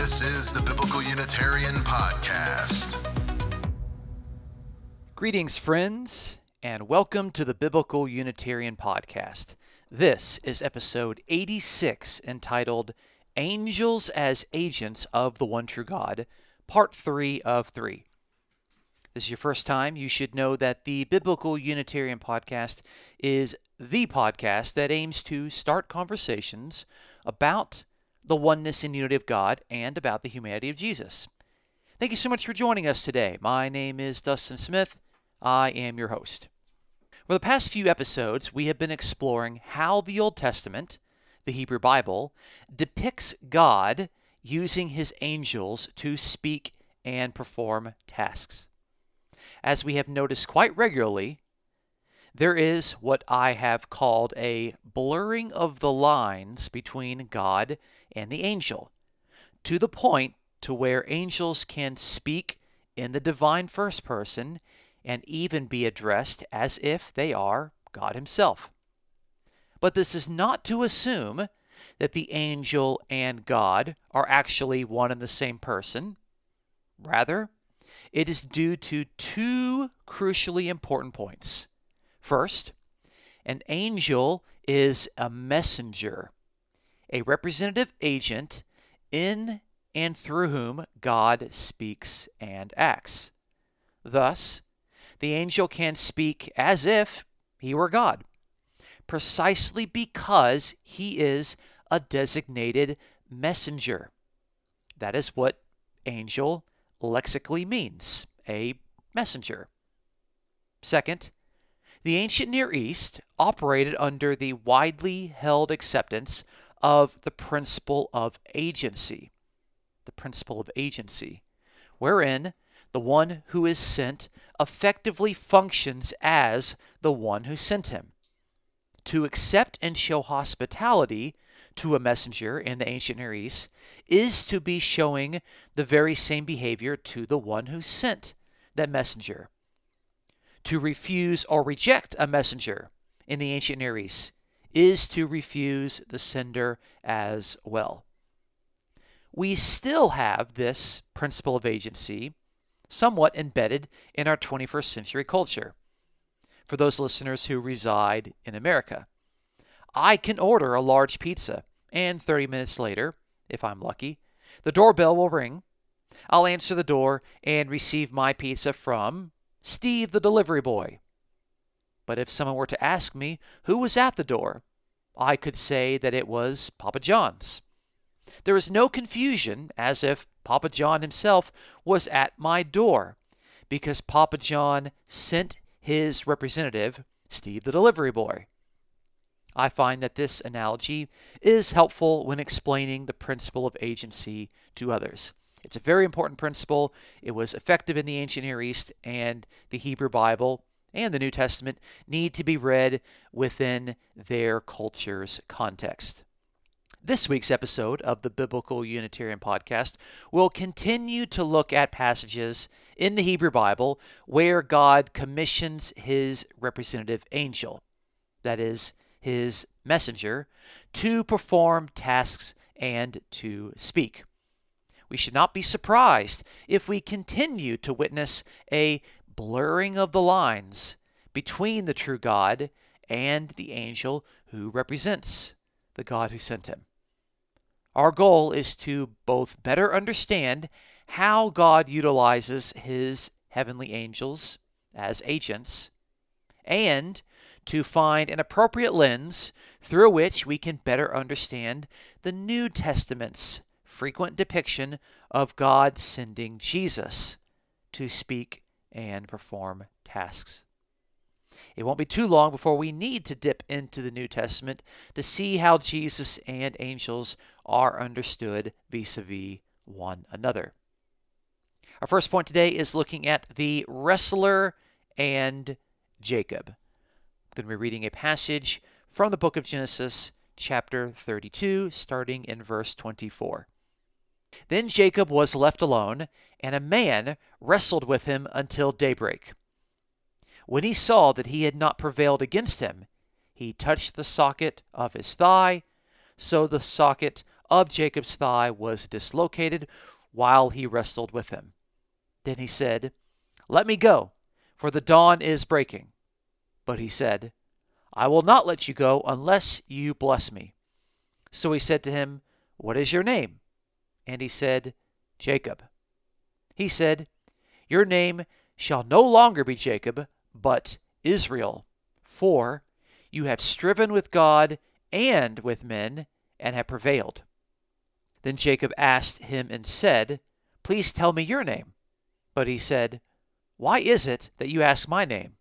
This is the Biblical Unitarian Podcast. Greetings, friends, and welcome to the Biblical Unitarian Podcast. This is episode 86 entitled Angels as Agents of the One True God, part 3 of 3. This is your first time, you should know that the Biblical Unitarian Podcast is the podcast that aims to start conversations about the oneness and unity of God and about the humanity of Jesus. Thank you so much for joining us today. My name is Dustin Smith. I am your host. For the past few episodes, we have been exploring how the Old Testament, the Hebrew Bible, depicts God using his angels to speak and perform tasks. As we have noticed quite regularly, there is what I have called a blurring of the lines between God and the angel, to the point to where angels can speak in the divine first person and even be addressed as if they are God Himself. But this is not to assume that the angel and God are actually one and the same person. Rather, it is due to two crucially important points. First, an angel is a messenger, a representative agent in and through whom God speaks and acts. Thus, the angel can speak as if he were God, precisely because he is a designated messenger. That is what angel lexically means a messenger. Second, the ancient Near East operated under the widely held acceptance of the principle of agency. The principle of agency, wherein the one who is sent effectively functions as the one who sent him. To accept and show hospitality to a messenger in the ancient Near East is to be showing the very same behavior to the one who sent that messenger to refuse or reject a messenger in the ancient Near East is to refuse the sender as well. We still have this principle of agency somewhat embedded in our 21st century culture. For those listeners who reside in America, I can order a large pizza, and 30 minutes later, if I'm lucky, the doorbell will ring. I'll answer the door and receive my pizza from Steve the delivery boy. But if someone were to ask me who was at the door, I could say that it was Papa John's. There is no confusion as if Papa John himself was at my door, because Papa John sent his representative, Steve the delivery boy. I find that this analogy is helpful when explaining the principle of agency to others. It's a very important principle. It was effective in the ancient Near East, and the Hebrew Bible and the New Testament need to be read within their culture's context. This week's episode of the Biblical Unitarian Podcast will continue to look at passages in the Hebrew Bible where God commissions his representative angel, that is, his messenger, to perform tasks and to speak. We should not be surprised if we continue to witness a blurring of the lines between the true God and the angel who represents the God who sent him. Our goal is to both better understand how God utilizes his heavenly angels as agents and to find an appropriate lens through which we can better understand the New Testament's frequent depiction of God sending Jesus to speak and perform tasks. It won't be too long before we need to dip into the New Testament to see how Jesus and angels are understood vis a vis one another. Our first point today is looking at the wrestler and Jacob. I'm going to be reading a passage from the book of Genesis, chapter 32, starting in verse 24. Then Jacob was left alone, and a man wrestled with him until daybreak. When he saw that he had not prevailed against him, he touched the socket of his thigh, so the socket of Jacob's thigh was dislocated while he wrestled with him. Then he said, Let me go, for the dawn is breaking. But he said, I will not let you go unless you bless me. So he said to him, What is your name? And he said, Jacob. He said, Your name shall no longer be Jacob, but Israel, for you have striven with God and with men, and have prevailed. Then Jacob asked him and said, Please tell me your name. But he said, Why is it that you ask my name?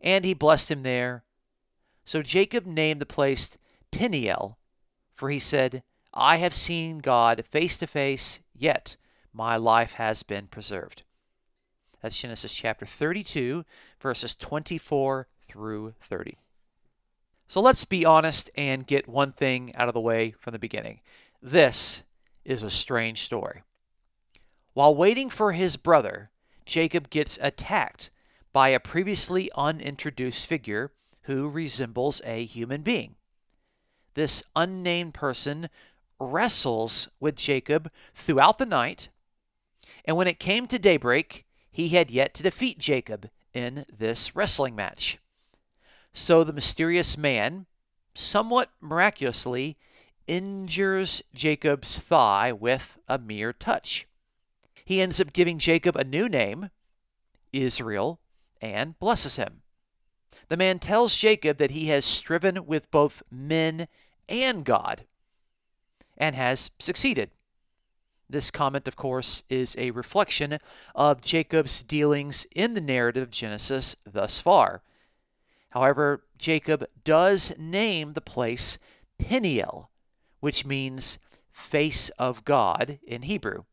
And he blessed him there. So Jacob named the place Peniel, for he said, I have seen God face to face, yet my life has been preserved. That's Genesis chapter 32, verses 24 through 30. So let's be honest and get one thing out of the way from the beginning. This is a strange story. While waiting for his brother, Jacob gets attacked by a previously unintroduced figure who resembles a human being. This unnamed person wrestles with Jacob throughout the night, and when it came to daybreak, he had yet to defeat Jacob in this wrestling match. So the mysterious man, somewhat miraculously, injures Jacob's thigh with a mere touch. He ends up giving Jacob a new name, Israel, and blesses him. The man tells Jacob that he has striven with both men and God and has succeeded. This comment, of course, is a reflection of Jacob's dealings in the narrative of Genesis thus far. However, Jacob does name the place Peniel, which means face of God in Hebrew,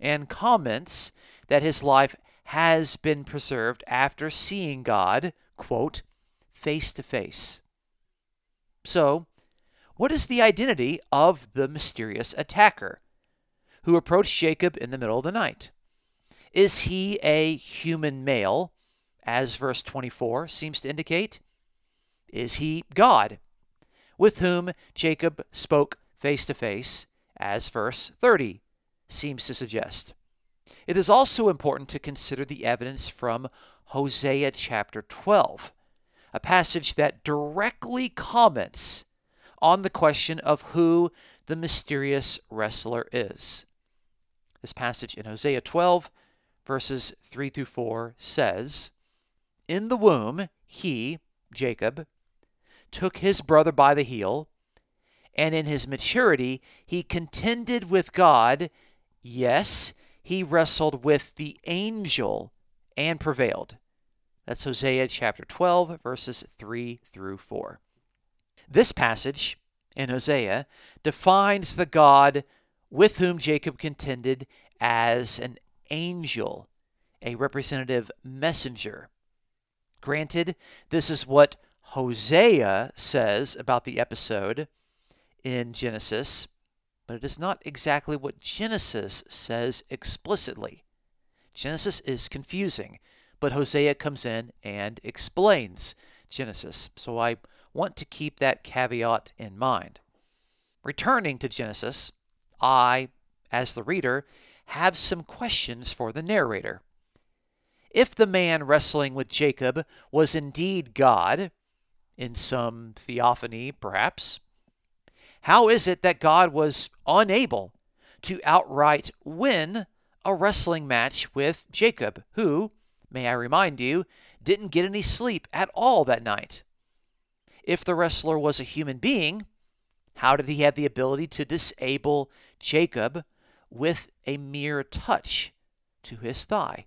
and comments that his life has been preserved after seeing God, quote, face to face. So, what is the identity of the mysterious attacker who approached Jacob in the middle of the night? Is he a human male, as verse 24 seems to indicate? Is he God, with whom Jacob spoke face to face, as verse 30 seems to suggest? It is also important to consider the evidence from Hosea chapter 12, a passage that directly comments on the question of who the mysterious wrestler is. This passage in Hosea 12, verses 3 through 4 says, In the womb, he, Jacob, took his brother by the heel, and in his maturity he contended with God. Yes, he wrestled with the angel and prevailed. That's Hosea chapter 12, verses 3 through 4. This passage in Hosea defines the God with whom Jacob contended as an angel, a representative messenger. Granted, this is what Hosea says about the episode in Genesis, but it is not exactly what Genesis says explicitly. Genesis is confusing, but Hosea comes in and explains Genesis. So I want to keep that caveat in mind. Returning to Genesis, I, as the reader, have some questions for the narrator. If the man wrestling with Jacob was indeed God, in some theophany perhaps, how is it that God was unable to outright win a wrestling match with Jacob, who, may I remind you, didn't get any sleep at all that night? If the wrestler was a human being, how did he have the ability to disable Jacob with a mere touch to his thigh?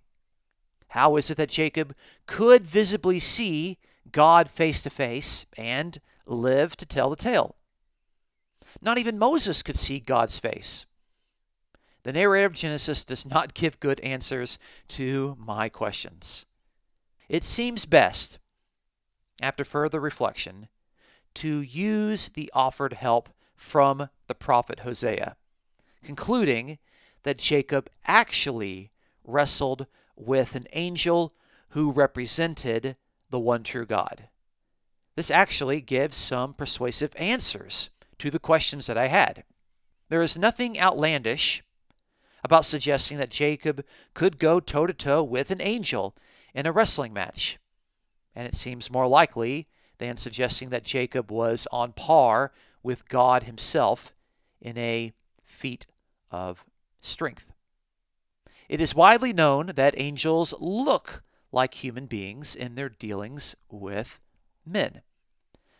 How is it that Jacob could visibly see God face to face and live to tell the tale? Not even Moses could see God's face. The narrator of Genesis does not give good answers to my questions. It seems best after further reflection, to use the offered help from the prophet Hosea, concluding that Jacob actually wrestled with an angel who represented the one true God. This actually gives some persuasive answers to the questions that I had. There is nothing outlandish about suggesting that Jacob could go toe to toe with an angel in a wrestling match. And it seems more likely than suggesting that Jacob was on par with God himself in a feat of strength. It is widely known that angels look like human beings in their dealings with men.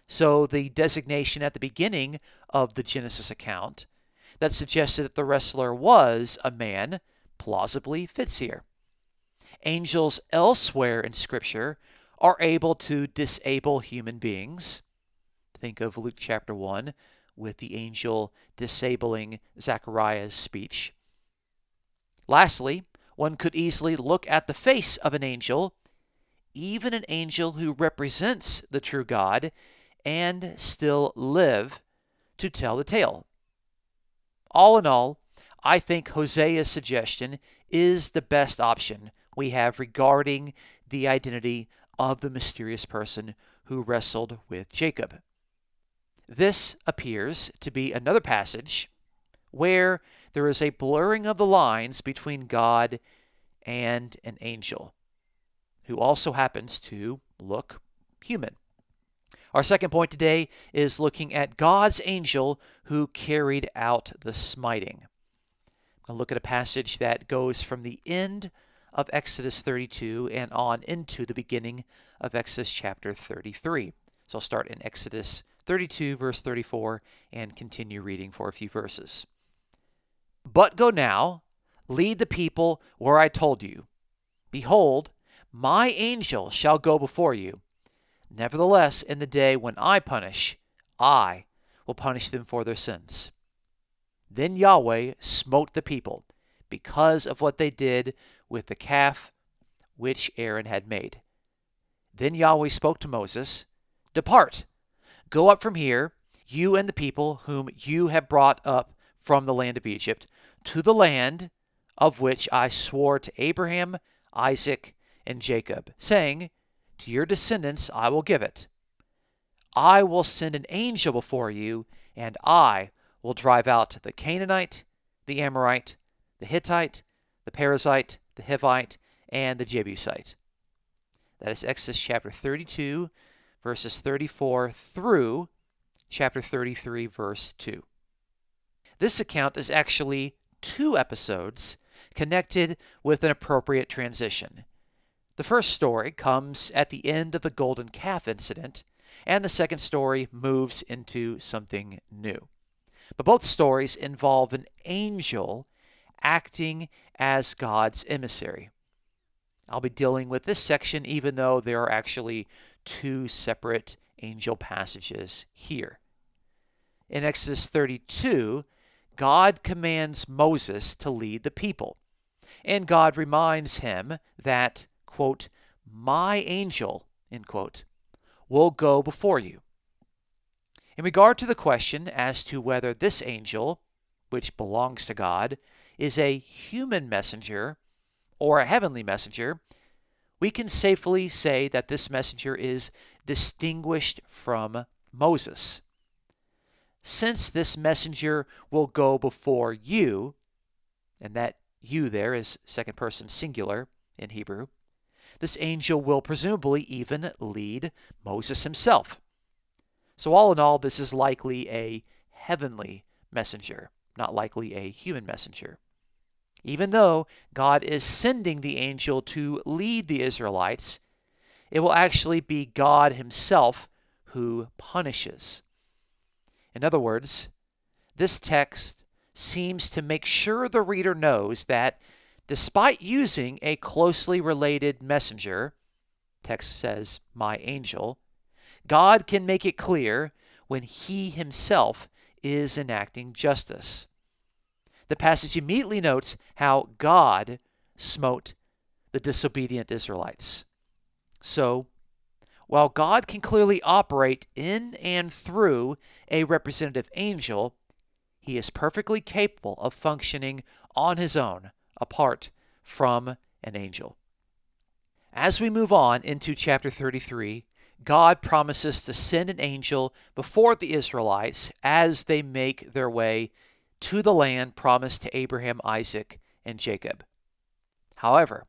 So the designation at the beginning of the Genesis account that suggested that the wrestler was a man plausibly fits here. Angels elsewhere in Scripture are able to disable human beings. Think of Luke chapter 1 with the angel disabling Zechariah's speech. Lastly, one could easily look at the face of an angel, even an angel who represents the true God, and still live to tell the tale. All in all, I think Hosea's suggestion is the best option we have regarding the identity of the mysterious person who wrestled with Jacob. This appears to be another passage where there is a blurring of the lines between God and an angel, who also happens to look human. Our second point today is looking at God's angel who carried out the smiting. To look at a passage that goes from the end of Exodus 32 and on into the beginning of Exodus chapter 33. So I'll start in Exodus 32, verse 34, and continue reading for a few verses. But go now, lead the people where I told you. Behold, my angel shall go before you. Nevertheless, in the day when I punish, I will punish them for their sins. Then Yahweh smote the people because of what they did with the calf which Aaron had made. Then Yahweh spoke to Moses Depart, go up from here, you and the people whom you have brought up from the land of Egypt, to the land of which I swore to Abraham, Isaac, and Jacob, saying, To your descendants I will give it. I will send an angel before you, and I will drive out the Canaanite, the Amorite, the Hittite, the Perizzite, the Hivite, and the Jebusite. That is Exodus chapter 32, verses 34 through chapter 33, verse 2. This account is actually two episodes connected with an appropriate transition. The first story comes at the end of the golden calf incident, and the second story moves into something new. But both stories involve an angel acting as God's emissary. I'll be dealing with this section even though there are actually two separate angel passages here. In Exodus 32, God commands Moses to lead the people. And God reminds him that, quote, my angel, end quote, will go before you. In regard to the question as to whether this angel, which belongs to God, is a human messenger or a heavenly messenger, we can safely say that this messenger is distinguished from Moses. Since this messenger will go before you, and that you there is second person singular in Hebrew, this angel will presumably even lead Moses himself. So, all in all, this is likely a heavenly messenger, not likely a human messenger. Even though God is sending the angel to lead the Israelites, it will actually be God Himself who punishes. In other words, this text seems to make sure the reader knows that despite using a closely related messenger, text says, my angel, God can make it clear when He Himself is enacting justice the passage immediately notes how God smote the disobedient Israelites. So, while God can clearly operate in and through a representative angel, he is perfectly capable of functioning on his own, apart from an angel. As we move on into chapter 33, God promises to send an angel before the Israelites as they make their way to the land promised to Abraham, Isaac, and Jacob. However,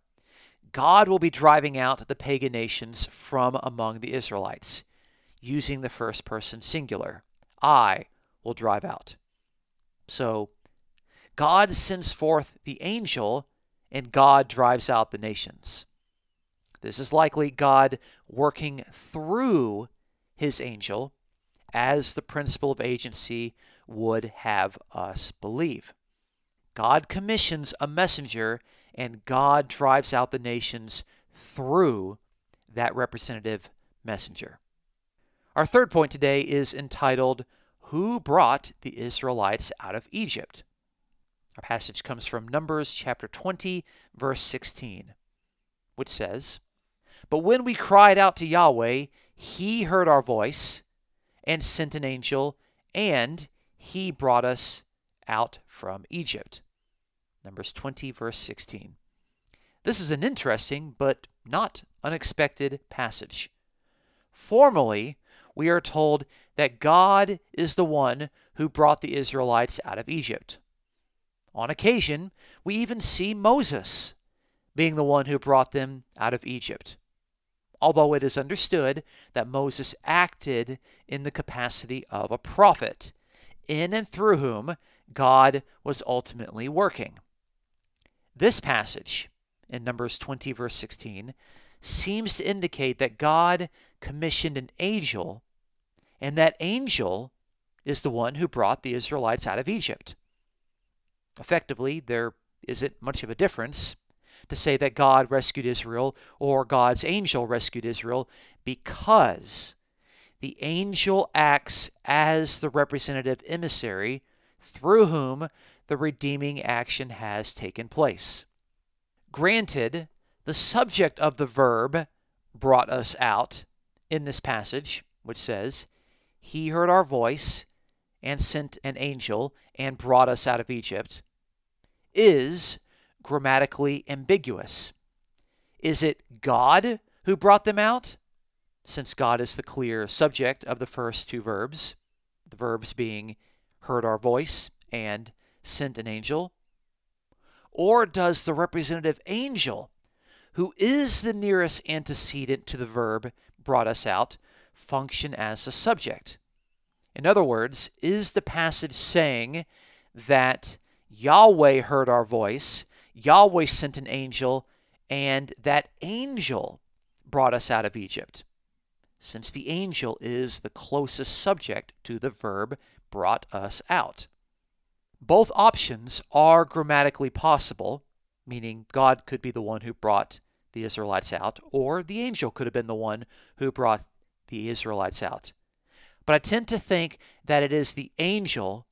God will be driving out the pagan nations from among the Israelites, using the first person singular. I will drive out. So, God sends forth the angel, and God drives out the nations. This is likely God working through his angel as the principle of agency would have us believe. God commissions a messenger and God drives out the nations through that representative messenger. Our third point today is entitled, Who Brought the Israelites Out of Egypt? Our passage comes from Numbers chapter 20, verse 16, which says, But when we cried out to Yahweh, he heard our voice and sent an angel, and he brought us out from Egypt. Numbers 20, verse 16. This is an interesting but not unexpected passage. Formally, we are told that God is the one who brought the Israelites out of Egypt. On occasion, we even see Moses being the one who brought them out of Egypt although it is understood that Moses acted in the capacity of a prophet, in and through whom God was ultimately working. This passage, in Numbers 20, verse 16, seems to indicate that God commissioned an angel, and that angel is the one who brought the Israelites out of Egypt. Effectively, there isn't much of a difference to say that God rescued Israel or God's angel rescued Israel because the angel acts as the representative emissary through whom the redeeming action has taken place. Granted, the subject of the verb brought us out in this passage, which says, He heard our voice and sent an angel and brought us out of Egypt, is grammatically ambiguous. Is it God who brought them out? Since God is the clear subject of the first two verbs, the verbs being heard our voice and sent an angel? Or does the representative angel, who is the nearest antecedent to the verb brought us out, function as a subject? In other words, is the passage saying that Yahweh heard our voice Yahweh sent an angel, and that angel brought us out of Egypt. Since the angel is the closest subject to the verb brought us out. Both options are grammatically possible, meaning God could be the one who brought the Israelites out, or the angel could have been the one who brought the Israelites out. But I tend to think that it is the angel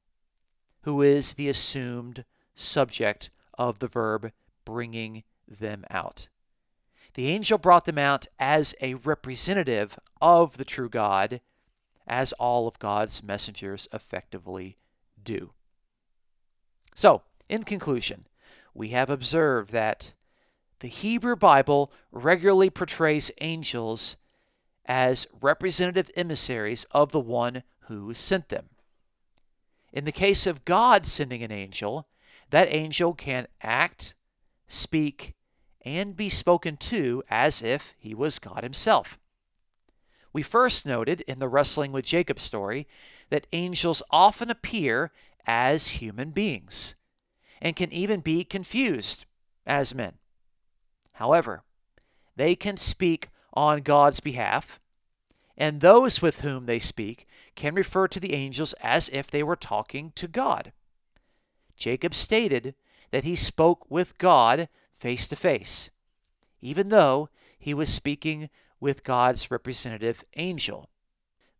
who is the assumed subject of the verb bringing them out. The angel brought them out as a representative of the true God, as all of God's messengers effectively do. So, in conclusion, we have observed that the Hebrew Bible regularly portrays angels as representative emissaries of the one who sent them. In the case of God sending an angel, that angel can act, speak, and be spoken to as if he was God himself. We first noted in the wrestling with Jacob story that angels often appear as human beings and can even be confused as men. However, they can speak on God's behalf, and those with whom they speak can refer to the angels as if they were talking to God. Jacob stated that he spoke with God face to face, even though he was speaking with God's representative angel.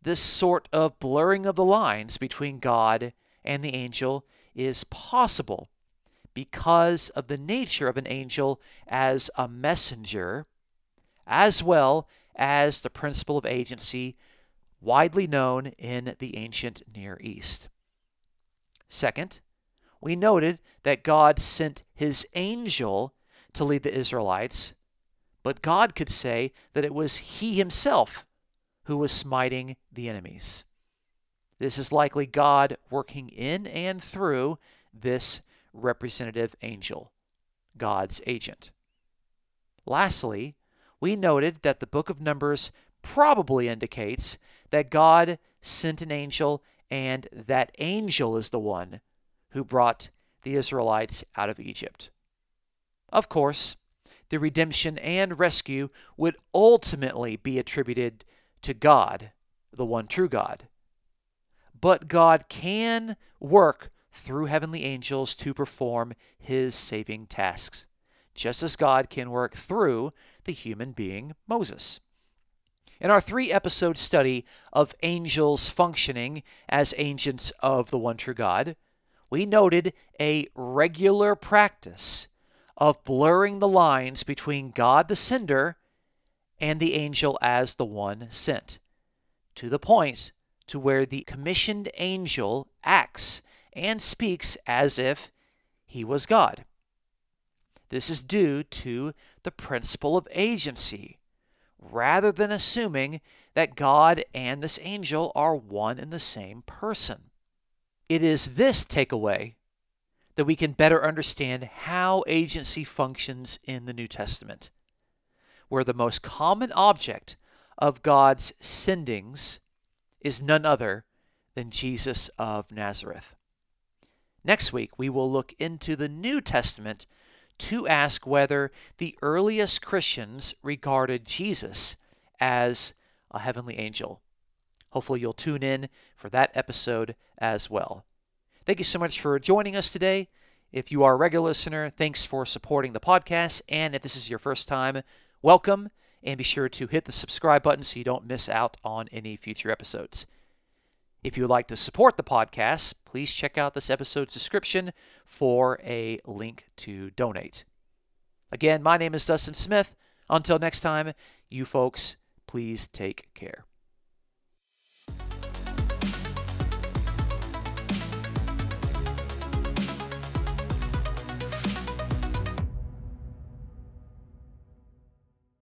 This sort of blurring of the lines between God and the angel is possible because of the nature of an angel as a messenger, as well as the principle of agency widely known in the ancient Near East. Second, we noted that God sent his angel to lead the Israelites, but God could say that it was he himself who was smiting the enemies. This is likely God working in and through this representative angel, God's agent. Lastly, we noted that the book of Numbers probably indicates that God sent an angel and that angel is the one who brought the Israelites out of Egypt. Of course, the redemption and rescue would ultimately be attributed to God, the one true God. But God can work through heavenly angels to perform his saving tasks, just as God can work through the human being Moses. In our three episode study of angels functioning as agents of the one true God, we noted a regular practice of blurring the lines between God the sender and the angel as the one sent, to the point to where the commissioned angel acts and speaks as if he was God. This is due to the principle of agency, rather than assuming that God and this angel are one and the same person. It is this takeaway that we can better understand how agency functions in the New Testament, where the most common object of God's sendings is none other than Jesus of Nazareth. Next week, we will look into the New Testament to ask whether the earliest Christians regarded Jesus as a heavenly angel. Hopefully, you'll tune in for that episode as well. Thank you so much for joining us today. If you are a regular listener, thanks for supporting the podcast. And if this is your first time, welcome. And be sure to hit the subscribe button so you don't miss out on any future episodes. If you would like to support the podcast, please check out this episode's description for a link to donate. Again, my name is Dustin Smith. Until next time, you folks, please take care.